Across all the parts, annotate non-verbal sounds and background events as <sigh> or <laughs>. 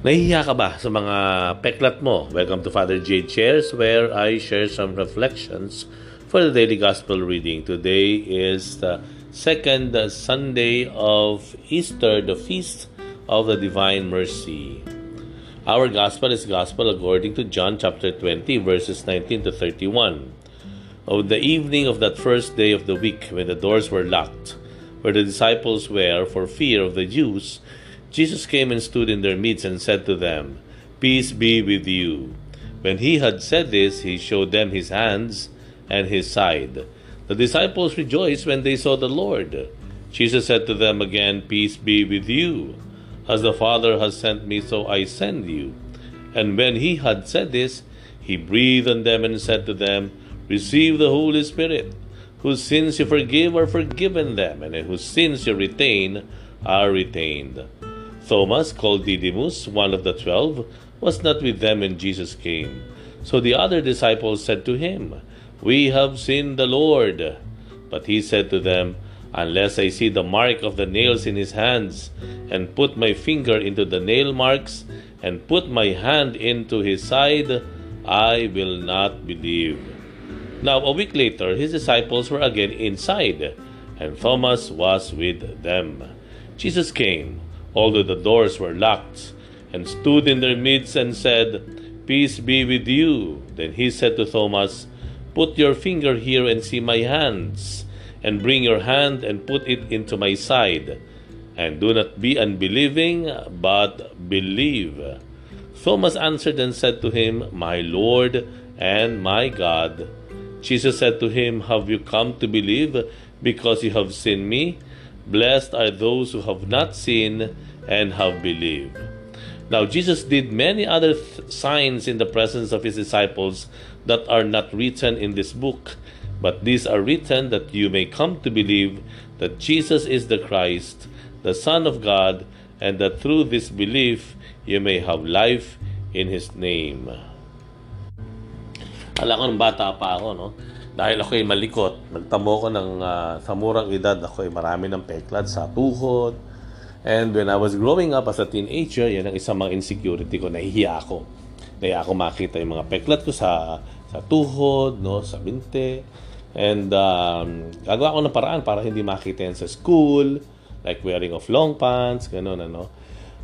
Nahihiya ka ba sa mga peklat mo? Welcome to Father Jade Shares where I share some reflections for the daily gospel reading. Today is the second Sunday of Easter, the feast of the Divine Mercy. Our gospel is gospel according to John chapter 20 verses 19 to 31. Of the evening of that first day of the week when the doors were locked, where the disciples were for fear of the Jews, Jesus came and stood in their midst and said to them, Peace be with you. When he had said this, he showed them his hands and his side. The disciples rejoiced when they saw the Lord. Jesus said to them again, Peace be with you. As the Father has sent me, so I send you. And when he had said this, he breathed on them and said to them, Receive the Holy Spirit. Whose sins you forgive are forgiven them, and whose sins you retain are retained. Thomas, called Didymus, one of the twelve, was not with them when Jesus came. So the other disciples said to him, We have seen the Lord. But he said to them, Unless I see the mark of the nails in his hands, and put my finger into the nail marks, and put my hand into his side, I will not believe. Now, a week later, his disciples were again inside, and Thomas was with them. Jesus came although the doors were locked, and stood in their midst and said, Peace be with you. Then he said to Thomas, Put your finger here and see my hands, and bring your hand and put it into my side. And do not be unbelieving, but believe. Thomas answered and said to him, My Lord and my God. Jesus said to him, Have you come to believe because you have seen me? Blessed are those who have not seen and have believed. Now, Jesus did many other th- signs in the presence of his disciples that are not written in this book, but these are written that you may come to believe that Jesus is the Christ, the Son of God, and that through this belief you may have life in His name. Alam ko, bata pa ako, no? Dahil ako ay malikot, nagtamo ko ng uh, sa murang edad, ako ay marami ng peklat sa tuhod. And when I was growing up as a teenager, yan ang isang mga insecurity ko, nahihiya ako. Nahihiya ako makita yung mga peklat ko sa sa tuhod, no, sa binte. And um, gagawa ko ng paraan para hindi makita yan sa school, like wearing of long pants, ganun, ano.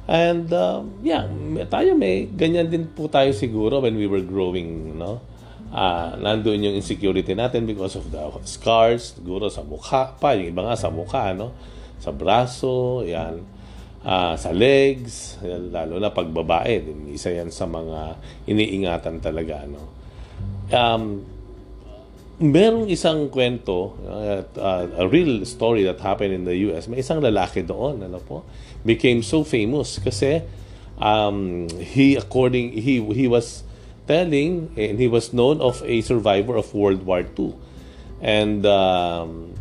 And um, yeah, tayo may ganyan din po tayo siguro when we were growing, no? Uh, nandoon yung insecurity natin because of the scars, siguro sa mukha pa, yung iba nga sa mukha, no? sa braso, yan, uh, sa legs, lalo na pag babae, isa yan sa mga iniingatan talaga. No? Um, merong isang kwento, uh, uh, a real story that happened in the US. May isang lalaki doon, ano po, became so famous kasi um, he according he he was telling, and he was known of a survivor of World War II. And, um,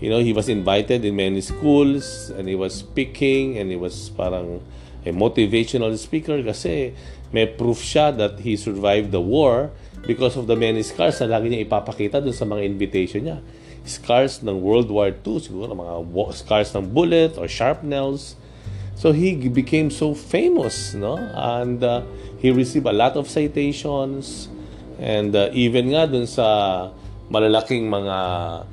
you know, he was invited in many schools, and he was speaking, and he was parang a motivational speaker kasi may proof siya that he survived the war because of the many scars na lagi niya ipapakita dun sa mga invitation niya. Scars ng World War II, siguro mga scars ng bullet or sharpnels. So he became so famous, no? And uh, he received a lot of citations and uh, even nga dun sa malalaking mga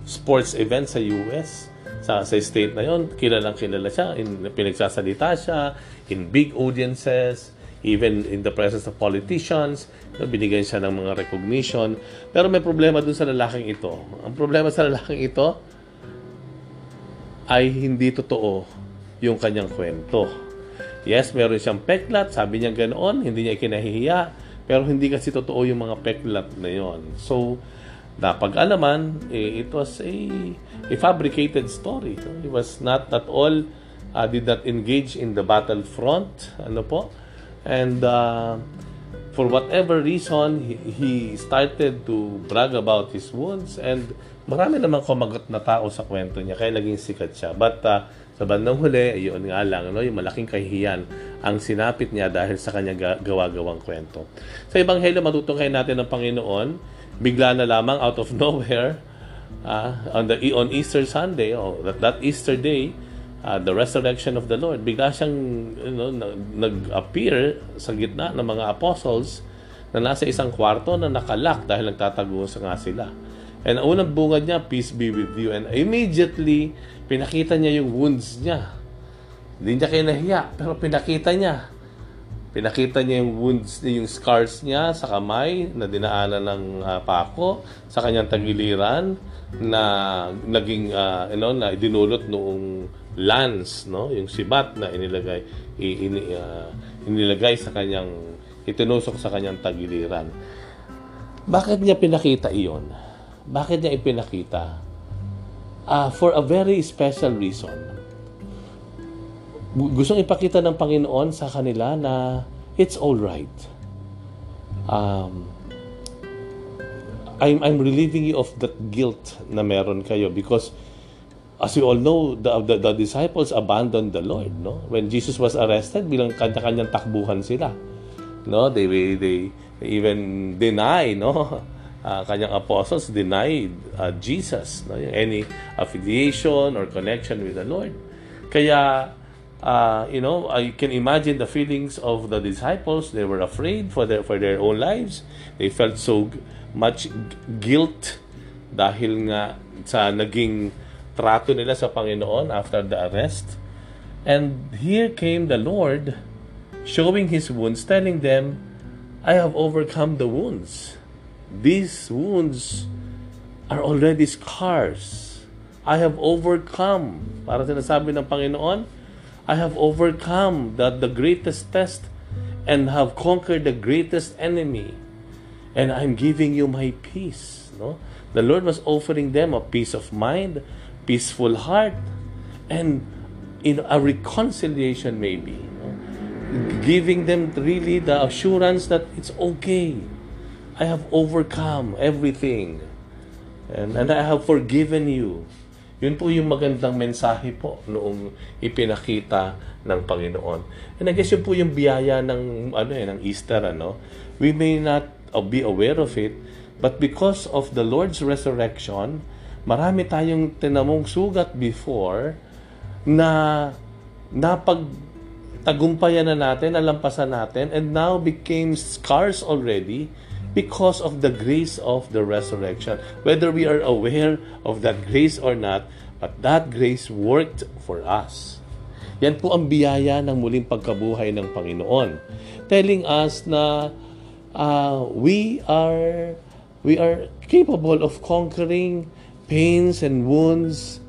sports events sa US sa, sa state na yon kilalang kilala siya in, pinagsasalita siya in big audiences even in the presence of politicians binigyan siya ng mga recognition. Pero may problema dun sa lalaking ito. Ang problema sa lalaking ito ay hindi totoo yung kanyang kwento Yes, meron siyang peklat, sabi niya ganoon, hindi niya kinahihiya, pero hindi kasi totoo yung mga peklat na yon. So, napag-alaman, eh, it was a, a fabricated story. It was not at all, uh, did not engage in the battlefront, ano po, and uh, for whatever reason, he, he started to brag about his wounds and marami naman kumagot na tao sa kwento niya kaya naging sikat siya. But uh, sa bandang huli, ayun nga lang, no, yung malaking kahihiyan ang sinapit niya dahil sa kanya gawa-gawang kwento. Sa Ebanghelyo, matutungkay natin ng Panginoon, bigla na lamang out of <laughs> nowhere, uh, on, the, on Easter Sunday, oh, that, that Easter day, uh, the resurrection of the Lord, bigla siyang you know, nag-appear sa gitna ng mga apostles na nasa isang kwarto na nakalak dahil nagtatago sa nga sila. And ang unang bungad niya, peace be with you. And immediately, pinakita niya yung wounds niya. Hindi niya kinahiya, pero pinakita niya. Pinakita niya yung wounds, yung scars niya sa kamay na dinaanan ng uh, pako, sa kanyang tagiliran na naging uh, you know, na dinulot noong lance, no? Yung sibat na inilagay in, uh, inilagay sa kanyang itinusok sa kanyang tagiliran. Bakit niya pinakita iyon? Bakit niya ipinakita? Uh, for a very special reason. Gustong ipakita ng Panginoon sa kanila na it's all right. Um, I'm, I'm relieving you of that guilt na meron kayo because as you all know, the, the, the disciples abandoned the Lord. No? When Jesus was arrested, bilang kanya-kanyang takbuhan sila no they they, they even deny no uh, kanyang apostles denied uh, Jesus no? Any affiliation or connection with the Lord. Kaya uh, you know I can imagine the feelings of the disciples. They were afraid for their for their own lives. They felt so much guilt dahil nga sa naging trato nila sa Panginoon after the arrest. And here came the Lord showing his wounds, telling them, I have overcome the wounds. These wounds are already scars. I have overcome. Para sinasabi ng Panginoon, I have overcome the, the greatest test and have conquered the greatest enemy. And I'm giving you my peace. No? The Lord was offering them a peace of mind, peaceful heart, and in a reconciliation maybe giving them really the assurance that it's okay. I have overcome everything. And, and I have forgiven you. Yun po yung magandang mensahe po noong ipinakita ng Panginoon. And I guess yun po yung biyaya ng ano eh ng Easter ano. We may not be aware of it, but because of the Lord's resurrection, marami tayong tinamong sugat before na napag tagumpayan na natin, nalampasan natin, and now became scars already because of the grace of the resurrection. Whether we are aware of that grace or not, but that grace worked for us. Yan po ang biyaya ng muling pagkabuhay ng Panginoon. Telling us na uh, we are we are capable of conquering pains and wounds.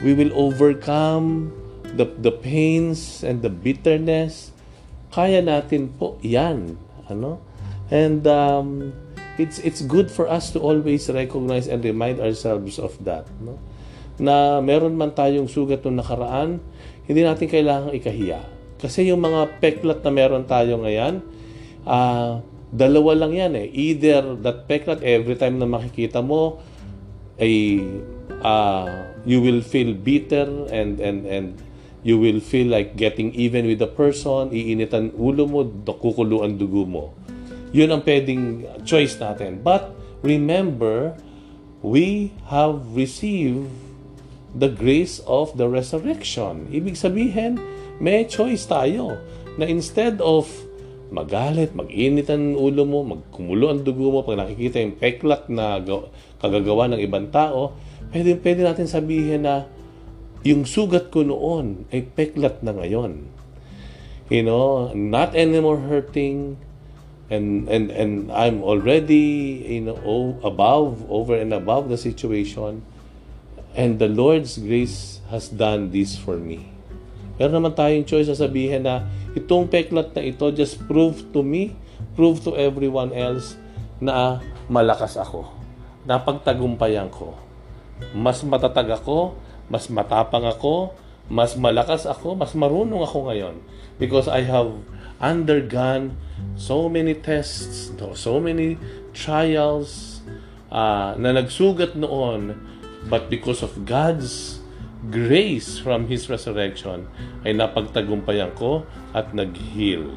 We will overcome the, the pains and the bitterness, kaya natin po yan. Ano? And um, it's, it's good for us to always recognize and remind ourselves of that. No? Na meron man tayong sugat ng nakaraan, hindi natin kailangang ikahiya. Kasi yung mga peklat na meron tayo ngayon, uh, dalawa lang yan eh. Either that peklat, every time na makikita mo, ay uh, you will feel bitter and and and you will feel like getting even with the person, iinitan ulo mo, kukulo ang dugo mo. Yun ang pwedeng choice natin. But remember, we have received the grace of the resurrection. Ibig sabihin, may choice tayo na instead of magalit, mag-init ang ulo mo, magkumulo ang dugo mo, pag nakikita yung peklat na kagagawa ng ibang tao, pwede, pwede natin sabihin na yung sugat ko noon ay peklat na ngayon. You know, not anymore hurting and and and I'm already you know above over and above the situation and the Lord's grace has done this for me. Pero naman tayong choice na sabihin na itong peklat na ito just prove to me, prove to everyone else na malakas ako. Napagtagumpayan ko. Mas matatag ako, mas matapang ako, mas malakas ako, mas marunong ako ngayon. Because I have undergone so many tests, so many trials uh, na nagsugat noon. But because of God's grace from His resurrection, ay napagtagumpayan ko at nag-heal.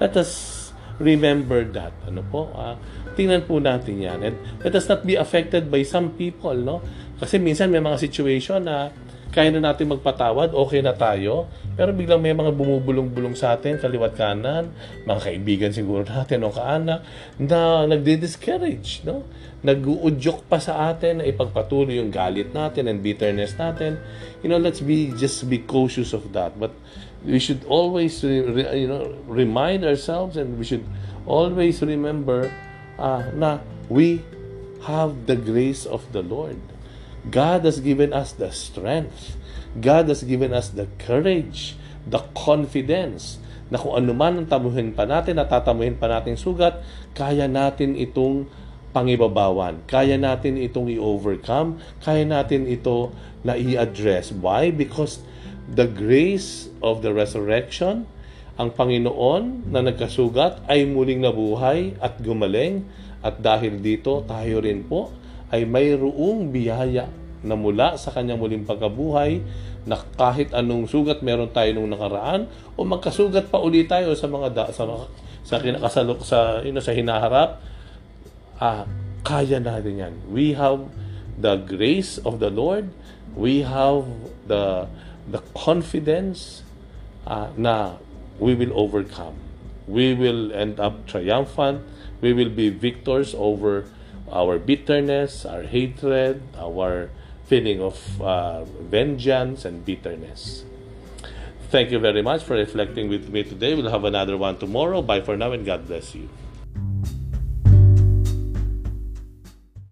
Let us remember that. Ano po? Uh, tingnan po natin yan. And let us not be affected by some people, no? Kasi minsan may mga situation na kaya na natin magpatawad, okay na tayo. Pero biglang may mga bumubulong-bulong sa atin, kaliwat kanan, mga kaibigan siguro natin o kaanak, na nagdi-discourage, no? Nag-uudyok pa sa atin na ipagpatuloy yung galit natin and bitterness natin. You know, let's be, just be cautious of that. But we should always, you know, remind ourselves and we should always remember uh, na we have the grace of the Lord. God has given us the strength. God has given us the courage, the confidence na kung ano man ang tamuhin pa natin, natatamuhin pa natin sugat, kaya natin itong pangibabawan. Kaya natin itong i-overcome. Kaya natin ito na i-address. Why? Because the grace of the resurrection, ang Panginoon na nagkasugat ay muling nabuhay at gumaling. At dahil dito, tayo rin po ay mayroong biyaya na mula sa kanyang muling pagkabuhay na kahit anong sugat meron tayo nung nakaraan o magkasugat pa ulit tayo sa mga da, sa mga, sa kinakasalok sa you know, sa hinaharap ah kaya natin yan. We have the grace of the Lord. We have the the confidence ah, na we will overcome. We will end up triumphant. We will be victors over our bitterness, our hatred, our feeling of uh, vengeance and bitterness. Thank you very much for reflecting with me today. We'll have another one tomorrow. Bye for now and God bless you.